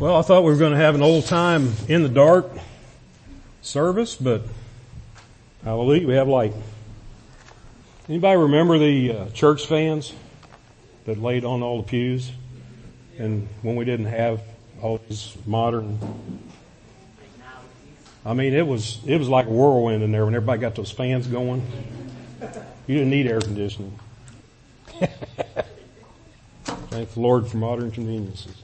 Well, I thought we were going to have an old time in the dark service, but hallelujah, we have light. Anybody remember the uh, church fans that laid on all the pews? And when we didn't have all these modern, I mean, it was, it was like a whirlwind in there when everybody got those fans going. You didn't need air conditioning. Thank the Lord for modern conveniences.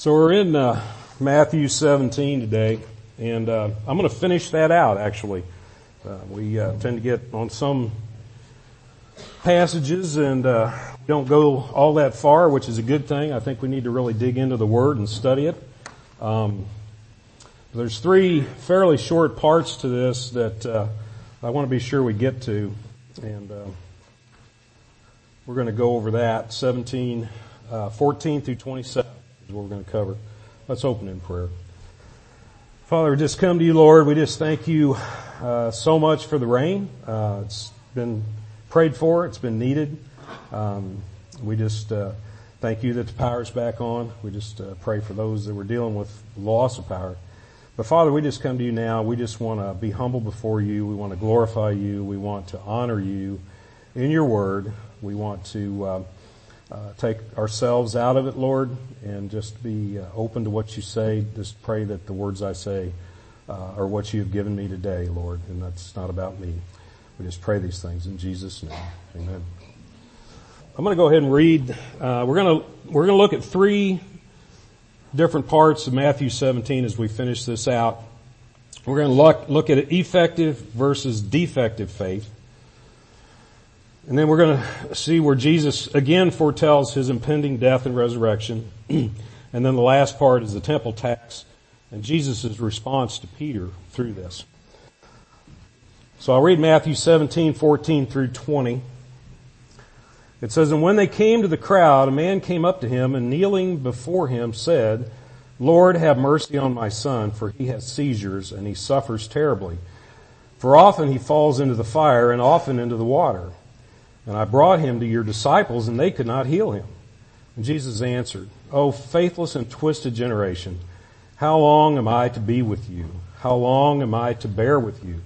So we're in uh, Matthew 17 today, and uh, I'm going to finish that out. Actually, uh, we uh, tend to get on some passages and uh, don't go all that far, which is a good thing. I think we need to really dig into the Word and study it. Um, there's three fairly short parts to this that uh, I want to be sure we get to, and we're going to go over that 17, 14 through 27 what we're going to cover. Let's open in prayer. Father, we just come to you, Lord. We just thank you uh, so much for the rain. Uh, it's been prayed for. It's been needed. Um, we just uh, thank you that the power is back on. We just uh, pray for those that were dealing with loss of power. But Father, we just come to you now. We just want to be humble before you. We want to glorify you. We want to honor you in your word. We want to uh, take ourselves out of it, Lord, and just be uh, open to what you say. Just pray that the words I say uh, are what you have given me today, Lord, and that's not about me. We just pray these things in Jesus' name. Amen. I'm going to go ahead and read. Uh, we're going to we're going to look at three different parts of Matthew 17 as we finish this out. We're going to look look at effective versus defective faith. And then we're going to see where Jesus again foretells his impending death and resurrection. and then the last part is the temple tax and Jesus' response to Peter through this. So I'll read Matthew 17, 14 through 20. It says, And when they came to the crowd, a man came up to him and kneeling before him said, Lord, have mercy on my son, for he has seizures and he suffers terribly. For often he falls into the fire and often into the water. And I brought him to your disciples and they could not heal him. And Jesus answered, O faithless and twisted generation, how long am I to be with you? How long am I to bear with you?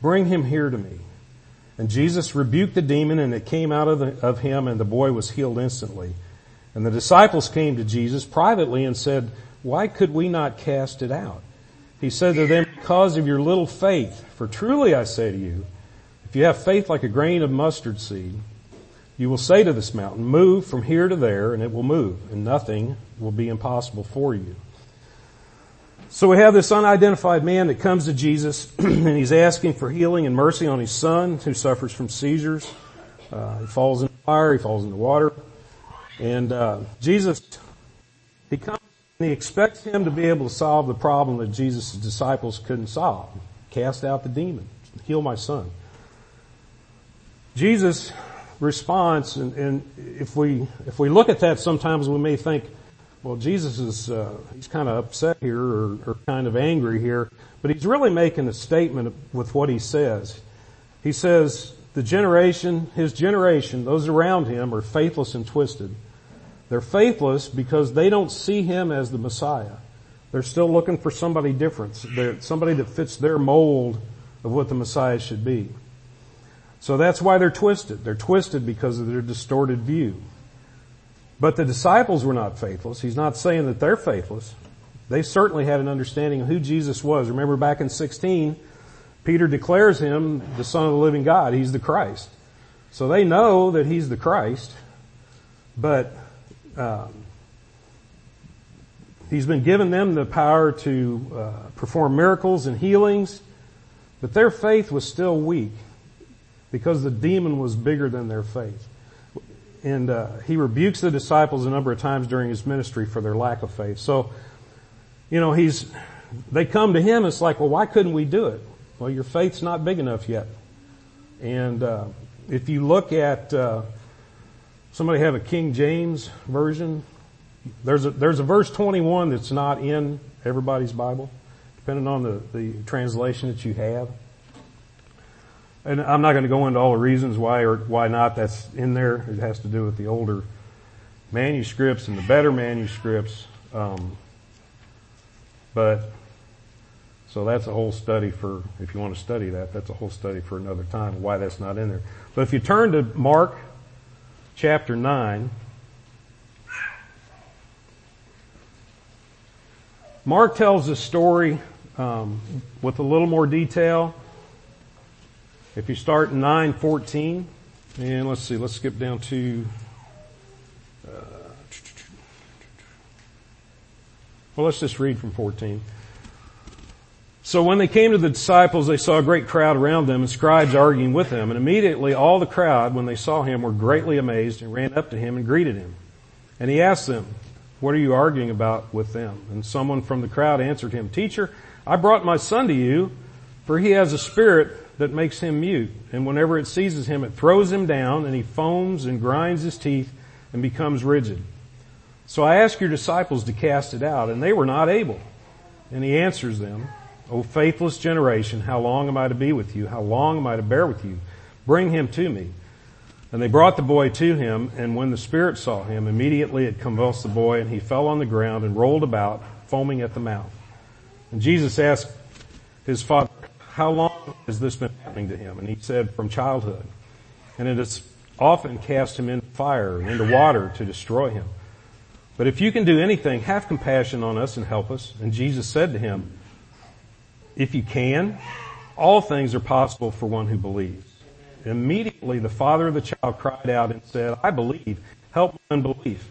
Bring him here to me. And Jesus rebuked the demon and it came out of, the, of him and the boy was healed instantly. And the disciples came to Jesus privately and said, why could we not cast it out? He said to them, because of your little faith. For truly I say to you, if you have faith like a grain of mustard seed, you will say to this mountain, move from here to there, and it will move, and nothing will be impossible for you. So we have this unidentified man that comes to Jesus, and he's asking for healing and mercy on his son who suffers from seizures. Uh, he falls in fire, he falls in the water, and uh, Jesus, he comes and he expects him to be able to solve the problem that Jesus' disciples couldn't solve. Cast out the demon, heal my son. Jesus' response, and, and, if we if we look at that, sometimes we may think, well, Jesus is uh, he's kind of upset here or, or kind of angry here, but he's really making a statement with what he says. He says the generation, his generation, those around him are faithless and twisted. They're faithless because they don't see him as the Messiah. They're still looking for somebody different, somebody that fits their mold of what the Messiah should be. So that's why they're twisted. They're twisted because of their distorted view. But the disciples were not faithless. He's not saying that they're faithless. They certainly had an understanding of who Jesus was. Remember back in 16, Peter declares him the Son of the living God. He's the Christ. So they know that he's the Christ, but um, he's been given them the power to uh, perform miracles and healings, but their faith was still weak because the demon was bigger than their faith. And uh, he rebukes the disciples a number of times during his ministry for their lack of faith. So, you know, he's they come to him. It's like, well, why couldn't we do it? Well, your faith's not big enough yet. And uh, if you look at uh, somebody have a King James version, there's a there's a verse 21 that's not in everybody's Bible, depending on the the translation that you have and I'm not going to go into all the reasons why or why not that's in there. It has to do with the older manuscripts and the better manuscripts. Um, but so that's a whole study for if you want to study that. That's a whole study for another time. Why that's not in there. But if you turn to Mark chapter nine. Mark tells the story um, with a little more detail. If you start in 9:14, and let's see, let's skip down to. Uh, well, let's just read from 14. So when they came to the disciples, they saw a great crowd around them and scribes arguing with them. And immediately all the crowd, when they saw him, were greatly amazed and ran up to him and greeted him. And he asked them, what are you arguing about with them? And someone from the crowd answered him, Teacher, I brought my son to you, for he has a spirit that makes him mute. And whenever it seizes him, it throws him down, and he foams and grinds his teeth and becomes rigid. So I asked your disciples to cast it out, and they were not able. And he answers them, O faithless generation, how long am I to be with you? How long am I to bear with you? Bring him to me. And they brought the boy to him, and when the Spirit saw him, immediately it convulsed the boy, and he fell on the ground and rolled about, foaming at the mouth. And Jesus asked his father, how long has this been happening to him? And he said, from childhood. And it has often cast him into fire and into water to destroy him. But if you can do anything, have compassion on us and help us. And Jesus said to him, if you can, all things are possible for one who believes. Immediately the father of the child cried out and said, I believe, help my unbelief.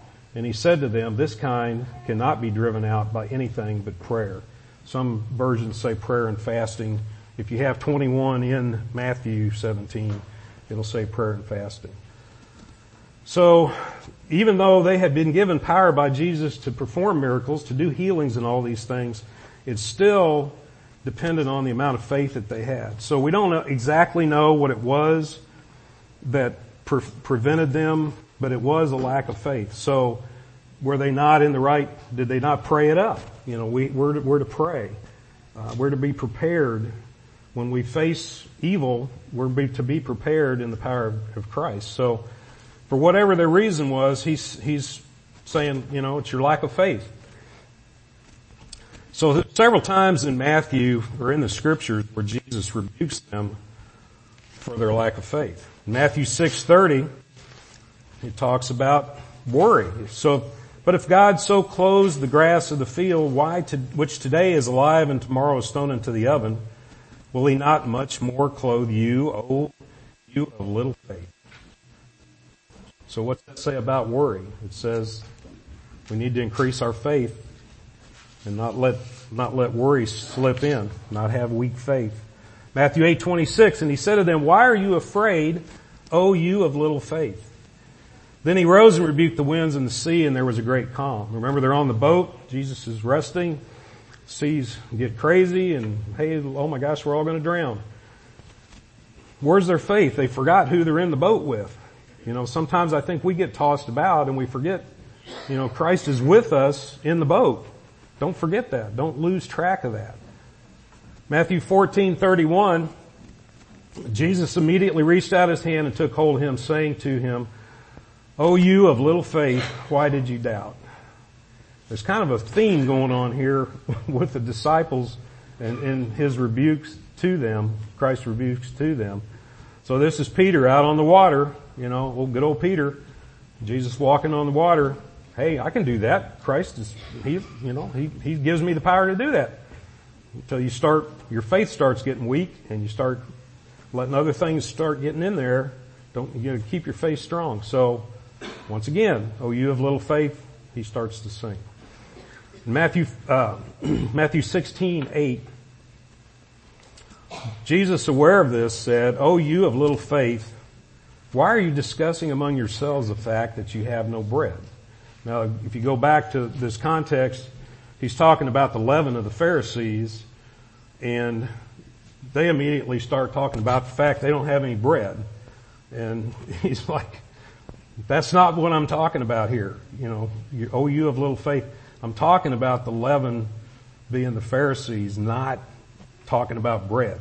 And he said to them, this kind cannot be driven out by anything but prayer. Some versions say prayer and fasting. If you have 21 in Matthew 17, it'll say prayer and fasting. So, even though they had been given power by Jesus to perform miracles, to do healings and all these things, it's still dependent on the amount of faith that they had. So we don't exactly know what it was that pre- prevented them, but it was a lack of faith. So were they not in the right, did they not pray it up? You know, we, we're, to, we're to pray. Uh, we're to be prepared when we face evil, we're be, to be prepared in the power of, of Christ. So for whatever their reason was, he's, he's saying, you know, it's your lack of faith. So several times in Matthew or in the scriptures where Jesus rebukes them for their lack of faith. Matthew 6:30, he talks about worry. So, but if God so clothes the grass of the field, why to, which today is alive and tomorrow is thrown into the oven, will he not much more clothe you, O you of little faith? So what's that say about worry? It says we need to increase our faith and not let, not let worry slip in, not have weak faith. Matthew 8, 26, and he said to them, why are you afraid, O you of little faith? Then he rose and rebuked the winds and the sea and there was a great calm. Remember they're on the boat, Jesus is resting, seas get crazy and hey, oh my gosh, we're all gonna drown. Where's their faith? They forgot who they're in the boat with. You know, sometimes I think we get tossed about and we forget, you know, Christ is with us in the boat. Don't forget that. Don't lose track of that. Matthew 14, 31, Jesus immediately reached out his hand and took hold of him, saying to him, O you of little faith, why did you doubt? There's kind of a theme going on here with the disciples and, and his rebukes to them, Christ's rebukes to them. So this is Peter out on the water, you know, old good old Peter, Jesus walking on the water. Hey, I can do that. Christ is, he, you know, he, he gives me the power to do that until you start, your faith starts getting weak and you start letting other things start getting in there. Don't, you know, keep your faith strong. So, once again, oh, you have little faith, he starts to sing. In Matthew, uh, Matthew 16, 8, Jesus, aware of this, said, Oh, you of little faith, why are you discussing among yourselves the fact that you have no bread? Now, if you go back to this context, he's talking about the leaven of the Pharisees, and they immediately start talking about the fact they don't have any bread. And he's like, that's not what I'm talking about here. You know, you, oh, you have little faith. I'm talking about the leaven being the Pharisees, not talking about bread.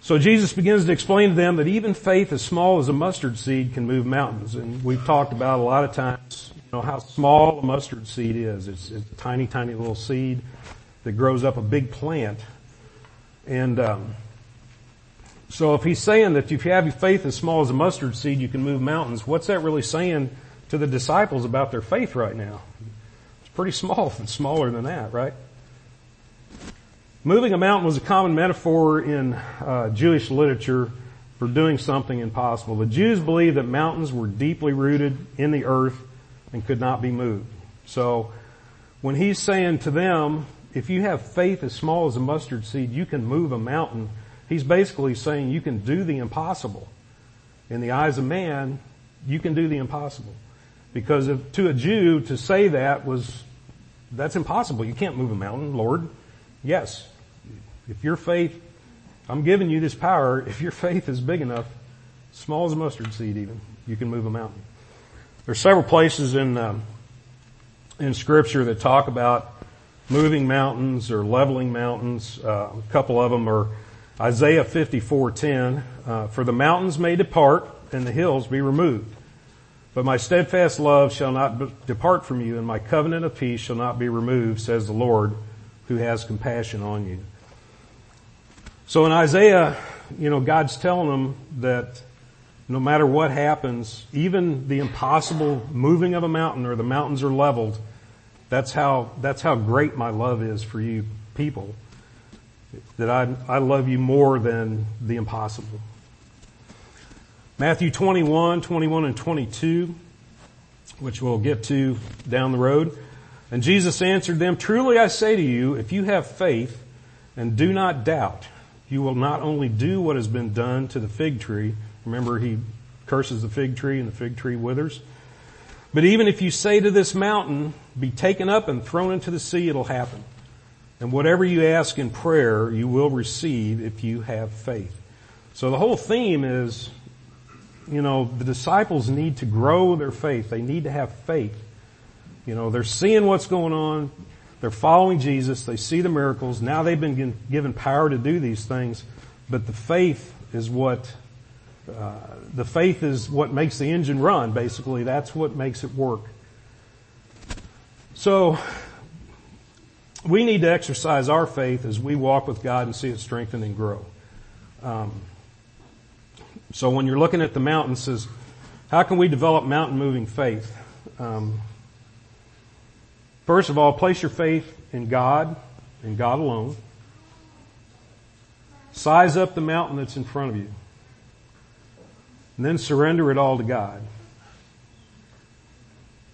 So Jesus begins to explain to them that even faith as small as a mustard seed can move mountains. And we've talked about a lot of times, you know, how small a mustard seed is. It's, it's a tiny, tiny little seed that grows up a big plant. And, um, so if he's saying that if you have faith as small as a mustard seed, you can move mountains, what's that really saying to the disciples about their faith right now? It's pretty small it's smaller than that, right? Moving a mountain was a common metaphor in uh, Jewish literature for doing something impossible. The Jews believed that mountains were deeply rooted in the earth and could not be moved. So when he's saying to them, if you have faith as small as a mustard seed, you can move a mountain, he's basically saying you can do the impossible. In the eyes of man, you can do the impossible. Because if, to a Jew to say that was, that's impossible. You can't move a mountain, Lord. Yes, if your faith, I'm giving you this power, if your faith is big enough, small as a mustard seed even, you can move a mountain. There's several places in, um, in scripture that talk about moving mountains or leveling mountains. Uh, a couple of them are Isaiah 54:10, uh, "For the mountains may depart and the hills be removed, but my steadfast love shall not depart from you, and my covenant of peace shall not be removed," says the Lord, who has compassion on you. So in Isaiah, you know, God's telling them that no matter what happens, even the impossible moving of a mountain or the mountains are leveled, that's how, that's how great my love is for you people. That I, I love you more than the impossible. Matthew 21, 21 and 22, which we'll get to down the road. And Jesus answered them, truly I say to you, if you have faith and do not doubt, you will not only do what has been done to the fig tree. Remember, he curses the fig tree and the fig tree withers. But even if you say to this mountain, be taken up and thrown into the sea, it'll happen. And whatever you ask in prayer, you will receive if you have faith. So the whole theme is, you know, the disciples need to grow their faith. They need to have faith. You know, they're seeing what's going on. They're following Jesus. They see the miracles. Now they've been given power to do these things. But the faith is what, uh, the faith is what makes the engine run, basically. That's what makes it work. So, we need to exercise our faith as we walk with God and see it strengthen and grow. Um, so when you're looking at the mountain, says, how can we develop mountain moving faith? Um, First of all, place your faith in God and God alone. Size up the mountain that's in front of you. And then surrender it all to God.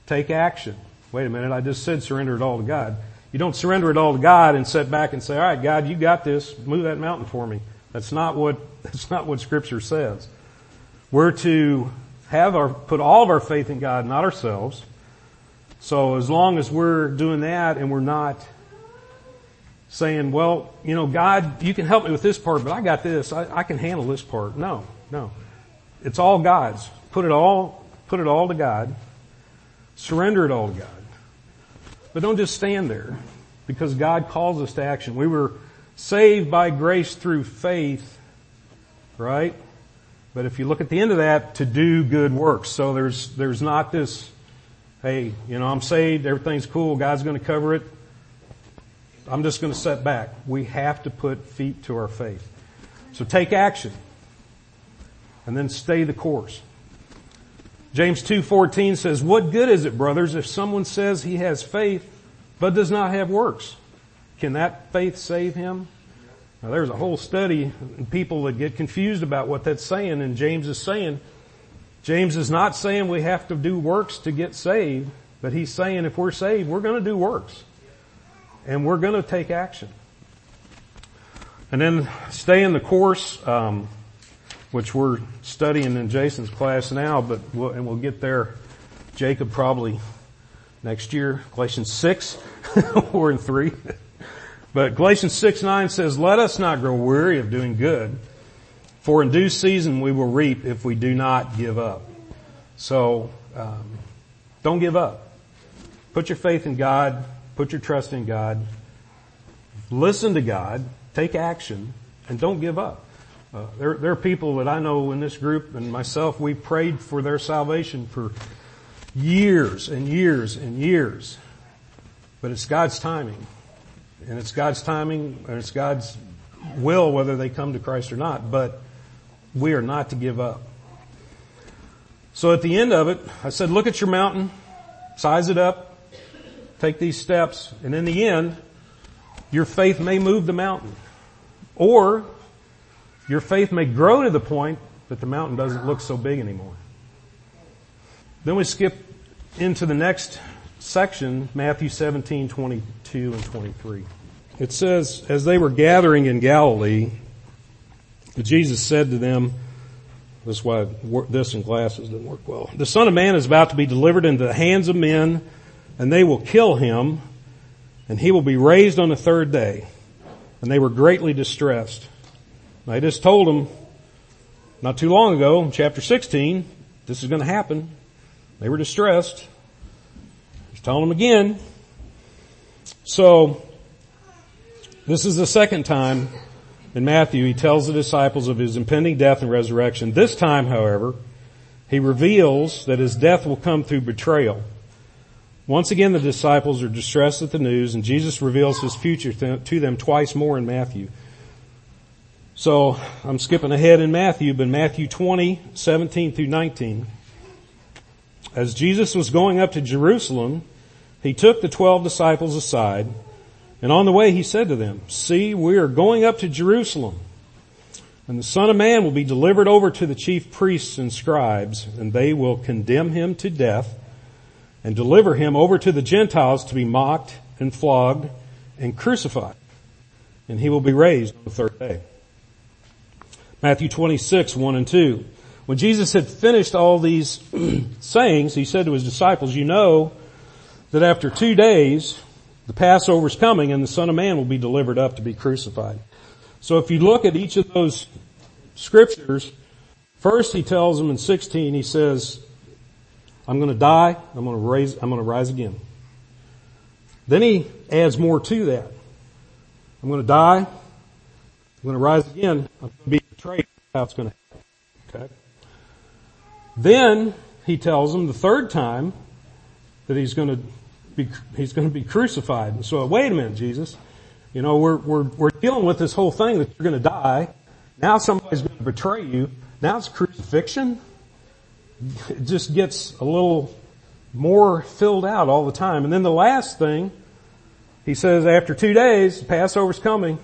Take action. Wait a minute, I just said surrender it all to God. You don't surrender it all to God and sit back and say, all right, God, you got this. Move that mountain for me. That's not what, that's not what scripture says. We're to have our, put all of our faith in God, not ourselves. So as long as we're doing that and we're not saying, well, you know, God, you can help me with this part, but I got this. I, I can handle this part. No, no. It's all God's. Put it all, put it all to God. Surrender it all to God. But don't just stand there because God calls us to action. We were saved by grace through faith, right? But if you look at the end of that, to do good works. So there's, there's not this hey, you know, I'm saved, everything's cool, God's going to cover it. I'm just going to set back. We have to put feet to our faith. So take action. And then stay the course. James 2:14 says, "What good is it, brothers, if someone says he has faith but does not have works? Can that faith save him?" Now there's a whole study and people that get confused about what that's saying and James is saying James is not saying we have to do works to get saved, but he's saying if we're saved, we're going to do works. And we're going to take action. And then stay in the course, um, which we're studying in Jason's class now, but we'll, and we'll get there Jacob probably next year. Galatians 6, we're in 3. But Galatians 6, 9 says, let us not grow weary of doing good, for in due season we will reap if we do not give up. So, um, don't give up. Put your faith in God. Put your trust in God. Listen to God. Take action and don't give up. Uh, there, there are people that I know in this group and myself, we prayed for their salvation for years and years and years. But it's God's timing. And it's God's timing and it's God's will whether they come to Christ or not. But we are not to give up. So at the end of it, I said, look at your mountain, size it up, take these steps, and in the end, your faith may move the mountain. Or your faith may grow to the point that the mountain doesn't look so big anymore. Then we skip into the next section, Matthew 17, 22 and 23. It says, as they were gathering in Galilee, Jesus said to them, this is why this and glasses didn't work well. The Son of Man is about to be delivered into the hands of men, and they will kill him, and he will be raised on the third day. And they were greatly distressed. I just told them not too long ago, chapter 16, this is going to happen. They were distressed. He's telling them again. So, this is the second time in Matthew he tells the disciples of his impending death and resurrection. This time, however, he reveals that his death will come through betrayal. Once again, the disciples are distressed at the news and Jesus reveals his future to them twice more in Matthew. So I'm skipping ahead in Matthew, but Matthew 20, 17 through 19. As Jesus was going up to Jerusalem, he took the twelve disciples aside, and on the way he said to them, See, we are going up to Jerusalem, and the Son of Man will be delivered over to the chief priests and scribes, and they will condemn him to death, and deliver him over to the Gentiles to be mocked and flogged and crucified. And he will be raised on the third day. Matthew 26, 1 and 2. When Jesus had finished all these sayings, he said to his disciples, you know that after two days, the Passover is coming and the Son of Man will be delivered up to be crucified. So if you look at each of those scriptures, first he tells them in 16, he says, I'm going to die, I'm going to raise, I'm going to rise again. Then he adds more to that. I'm going to die, I'm going to rise again, I'm going to be. How it's going to happen. Okay. Then he tells them the third time that he's going to be he's going to be crucified. And so wait a minute, Jesus. You know we're we're we're dealing with this whole thing that you're going to die. Now somebody's going to betray you. Now it's crucifixion. It just gets a little more filled out all the time. And then the last thing, he says after two days, Passover's coming.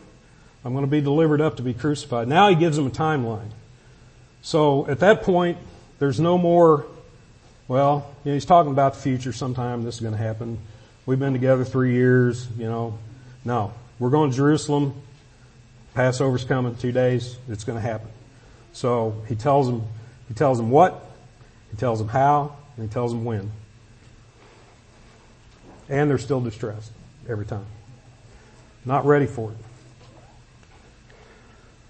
I'm going to be delivered up to be crucified. Now he gives them a timeline. So at that point, there's no more, well, you know, he's talking about the future sometime this is going to happen. We've been together three years, you know. No. We're going to Jerusalem. Passover's coming, two days. It's going to happen. So he tells them, he tells them what, he tells them how, and he tells them when. And they're still distressed every time. Not ready for it.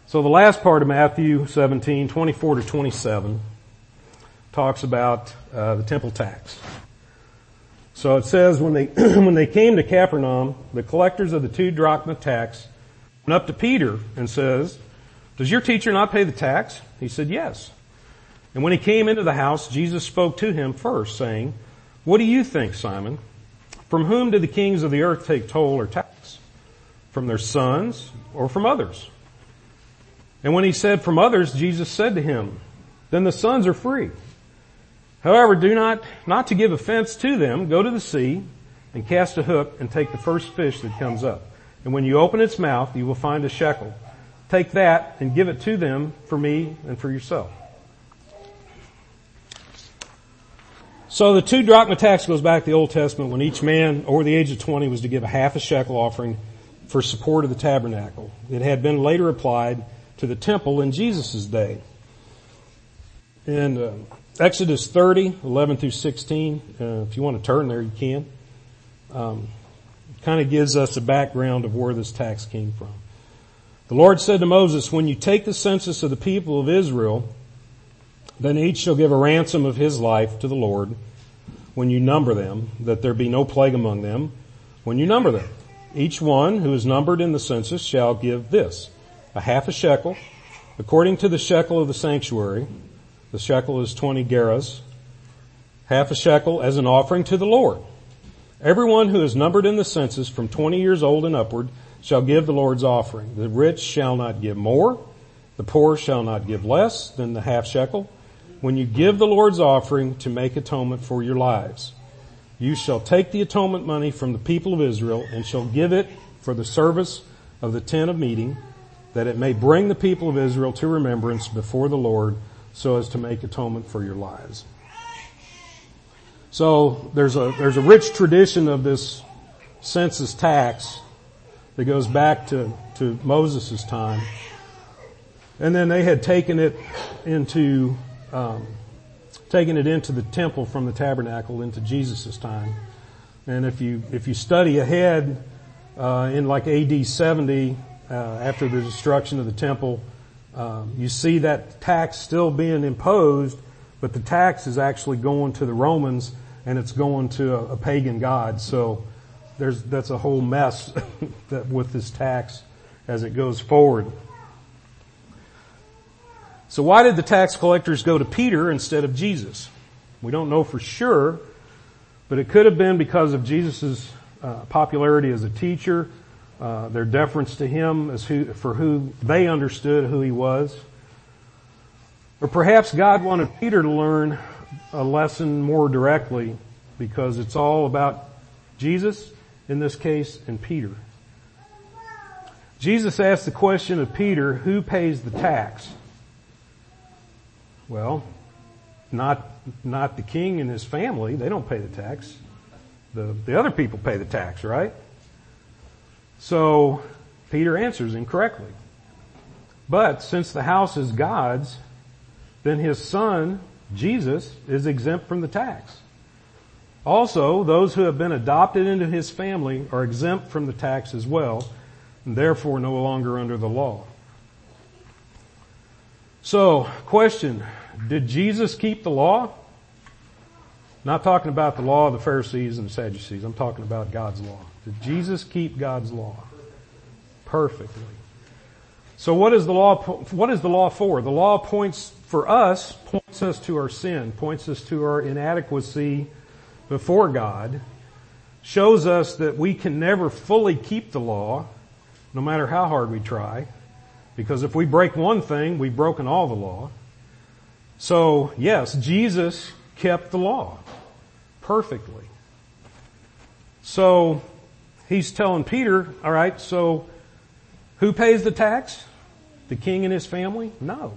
So the last part of Matthew 17, 24 to 27 talks about uh, the temple tax. So it says when they when they came to Capernaum, the collectors of the two drachma tax went up to Peter and says, "Does your teacher not pay the tax?" He said, "Yes." And when he came into the house, Jesus spoke to him first, saying, "What do you think, Simon? From whom do the kings of the earth take toll or tax? From their sons or from others?" And when he said from others, Jesus said to him, then the sons are free. However, do not, not to give offense to them, go to the sea and cast a hook and take the first fish that comes up. And when you open its mouth, you will find a shekel. Take that and give it to them for me and for yourself. So the two drachma tax goes back to the Old Testament when each man over the age of 20 was to give a half a shekel offering for support of the tabernacle. It had been later applied to the temple in Jesus' day. And uh, Exodus 30, 11 through 16. Uh, if you want to turn there, you can. Um, kind of gives us a background of where this tax came from. The Lord said to Moses, when you take the census of the people of Israel, then each shall give a ransom of his life to the Lord when you number them, that there be no plague among them when you number them. Each one who is numbered in the census shall give this, a half a shekel, according to the shekel of the sanctuary. The shekel is 20 gerahs, half a shekel as an offering to the Lord. Everyone who is numbered in the census from 20 years old and upward shall give the Lord's offering. The rich shall not give more, the poor shall not give less than the half shekel. When you give the Lord's offering to make atonement for your lives, you shall take the atonement money from the people of Israel and shall give it for the service of the tent of meeting, that it may bring the people of Israel to remembrance before the Lord so as to make atonement for your lives. So there's a, there's a rich tradition of this census tax that goes back to, to Moses' time. And then they had taken it into, um, taken it into the temple from the tabernacle into Jesus' time. And if you, if you study ahead, uh, in like AD 70, uh, after the destruction of the temple, um, you see that tax still being imposed, but the tax is actually going to the Romans and it's going to a, a pagan god. So there's, that's a whole mess that with this tax as it goes forward. So why did the tax collectors go to Peter instead of Jesus? We don't know for sure, but it could have been because of Jesus' uh, popularity as a teacher, uh, their deference to him as who, for who they understood who he was. Or perhaps God wanted Peter to learn a lesson more directly because it's all about Jesus, in this case, and Peter. Jesus asked the question of Peter, who pays the tax? Well, not, not the king and his family. They don't pay the tax. The, the other people pay the tax, right? So, Peter answers incorrectly. But since the house is God's, then his son, Jesus, is exempt from the tax. Also, those who have been adopted into his family are exempt from the tax as well, and therefore no longer under the law. So, question, did Jesus keep the law? Not talking about the law of the Pharisees and the Sadducees. I'm talking about God's law. Did Jesus keep God's law? Perfectly. So what is the law, what is the law for? The law points, for us, points us to our sin, points us to our inadequacy before God, shows us that we can never fully keep the law, no matter how hard we try. Because if we break one thing, we've broken all the law. So yes, Jesus kept the law perfectly. So he's telling Peter, all right, so who pays the tax? The king and his family? No.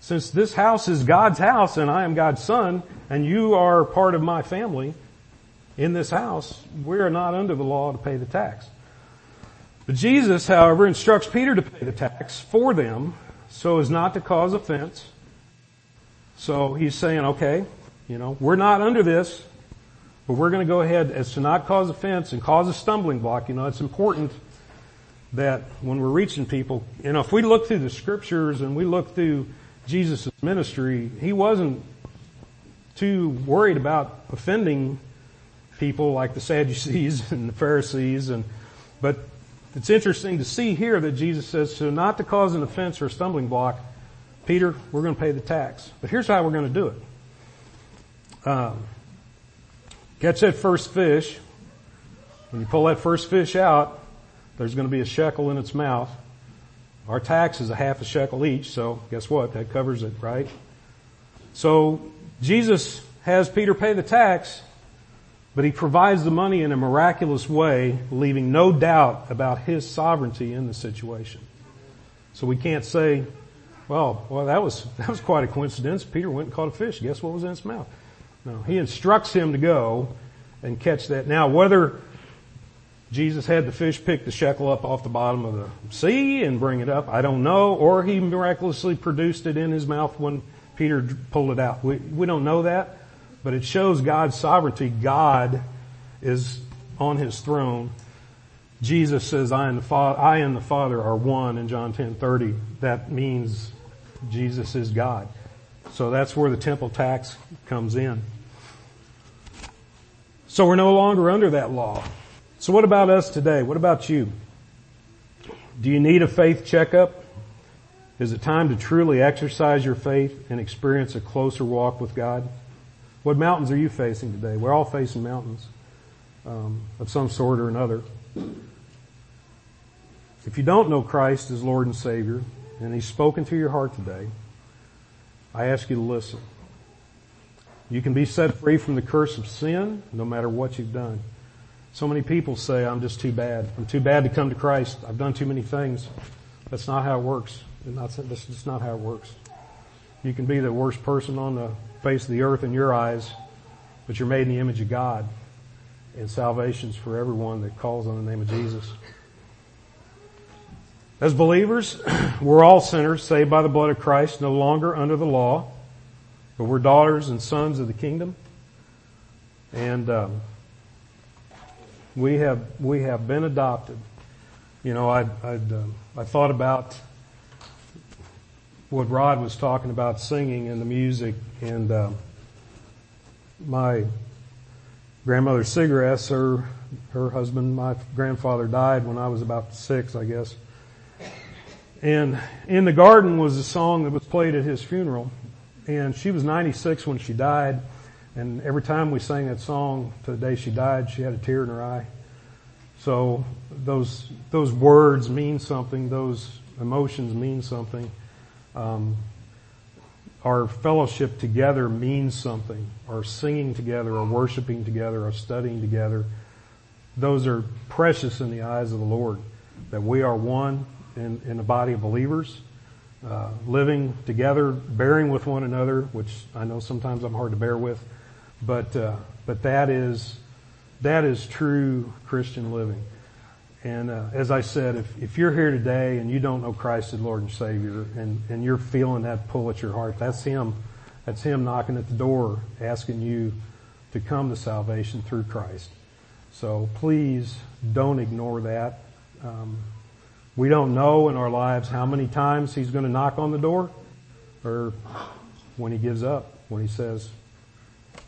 Since this house is God's house and I am God's son and you are part of my family in this house, we are not under the law to pay the tax. But Jesus, however, instructs Peter to pay the tax for them so as not to cause offense. So he's saying, okay, you know, we're not under this, but we're going to go ahead as to not cause offense and cause a stumbling block. You know, it's important that when we're reaching people, you know, if we look through the scriptures and we look through Jesus' ministry, he wasn't too worried about offending people like the Sadducees and the Pharisees and, but it's interesting to see here that Jesus says, so not to cause an offense or a stumbling block, Peter, we're going to pay the tax. But here's how we're going to do it. Um, catch that first fish. When you pull that first fish out, there's going to be a shekel in its mouth. Our tax is a half a shekel each, so guess what? That covers it, right? So Jesus has Peter pay the tax, but he provides the money in a miraculous way, leaving no doubt about his sovereignty in the situation. So we can't say, well, well, that was, that was quite a coincidence. Peter went and caught a fish. Guess what was in its mouth? No, he instructs him to go and catch that. Now, whether Jesus had the fish pick the shekel up off the bottom of the sea and bring it up, I don't know, or he miraculously produced it in his mouth when Peter pulled it out. We, we don't know that, but it shows God's sovereignty. God is on his throne. Jesus says, I and the, Father, I and the Father are one in John 10 30. That means Jesus is God. So that's where the temple tax comes in. So we're no longer under that law. So what about us today? What about you? Do you need a faith checkup? Is it time to truly exercise your faith and experience a closer walk with God? What mountains are you facing today? We're all facing mountains um, of some sort or another. If you don't know Christ as Lord and Savior, and He's spoken to your heart today, I ask you to listen. You can be set free from the curse of sin no matter what you've done. So many people say, I'm just too bad. I'm too bad to come to Christ. I've done too many things. That's not how it works. That's just not how it works. You can be the worst person on the face of the earth in your eyes, but you're made in the image of God. And salvation's for everyone that calls on the name of Jesus. As believers, we're all sinners saved by the blood of Christ, no longer under the law, but we're daughters and sons of the kingdom. And um, we have we have been adopted. You know, I I'd, um, I thought about what Rod was talking about singing and the music, and um, my grandmother Cigarettes, her her husband, my grandfather died when I was about six, I guess. And in the garden was a song that was played at his funeral, and she was 96 when she died. And every time we sang that song to the day she died, she had a tear in her eye. So those those words mean something. Those emotions mean something. Um, our fellowship together means something. Our singing together, our worshiping together, our studying together. Those are precious in the eyes of the Lord. That we are one in, in a body of believers, uh, living together, bearing with one another, which I know sometimes I'm hard to bear with, but uh, but that is that is true Christian living. And uh, as I said, if, if you're here today and you don't know Christ as Lord and Savior, and, and you're feeling that pull at your heart, that's Him. That's Him knocking at the door, asking you to come to salvation through Christ. So please don't ignore that. Um, we don't know in our lives how many times He's going to knock on the door, or when He gives up, when He says,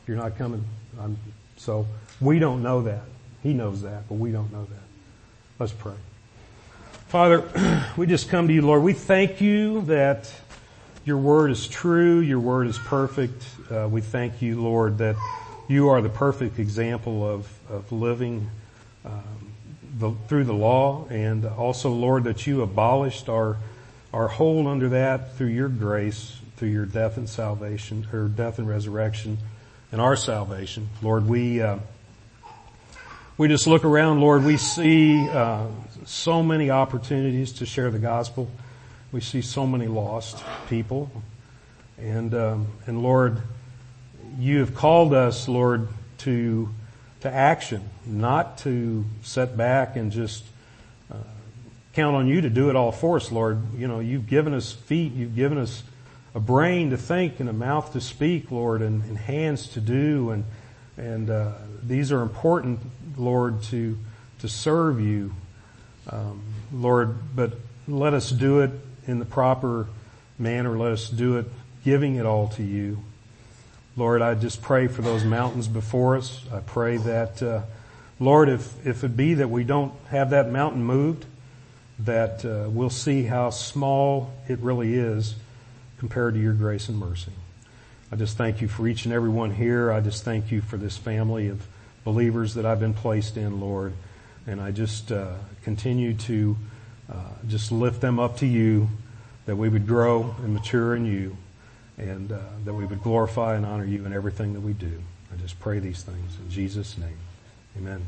"You're not coming." I'm, so we don't know that. He knows that, but we don't know that. Let's pray. Father, we just come to you, Lord. We thank you that your word is true. Your word is perfect. Uh, we thank you, Lord, that you are the perfect example of, of living um, the, through the law. And also, Lord, that you abolished our, our hold under that through your grace, through your death and salvation, or death and resurrection and our salvation. Lord, we, uh, we just look around, Lord, we see uh, so many opportunities to share the gospel. We see so many lost people. And, um, and Lord, you have called us, Lord, to, to action, not to set back and just uh, count on you to do it all for us, Lord. You know, you've given us feet, you've given us a brain to think and a mouth to speak, Lord, and, and hands to do, and and uh, these are important, Lord, to to serve you, um, Lord. But let us do it in the proper manner. Let us do it giving it all to you, Lord. I just pray for those mountains before us. I pray that, uh, Lord, if if it be that we don't have that mountain moved, that uh, we'll see how small it really is compared to your grace and mercy. I just thank you for each and every one here. I just thank you for this family of believers that I've been placed in, Lord. And I just uh, continue to uh, just lift them up to you, that we would grow and mature in you, and uh, that we would glorify and honor you in everything that we do. I just pray these things in Jesus' name. Amen.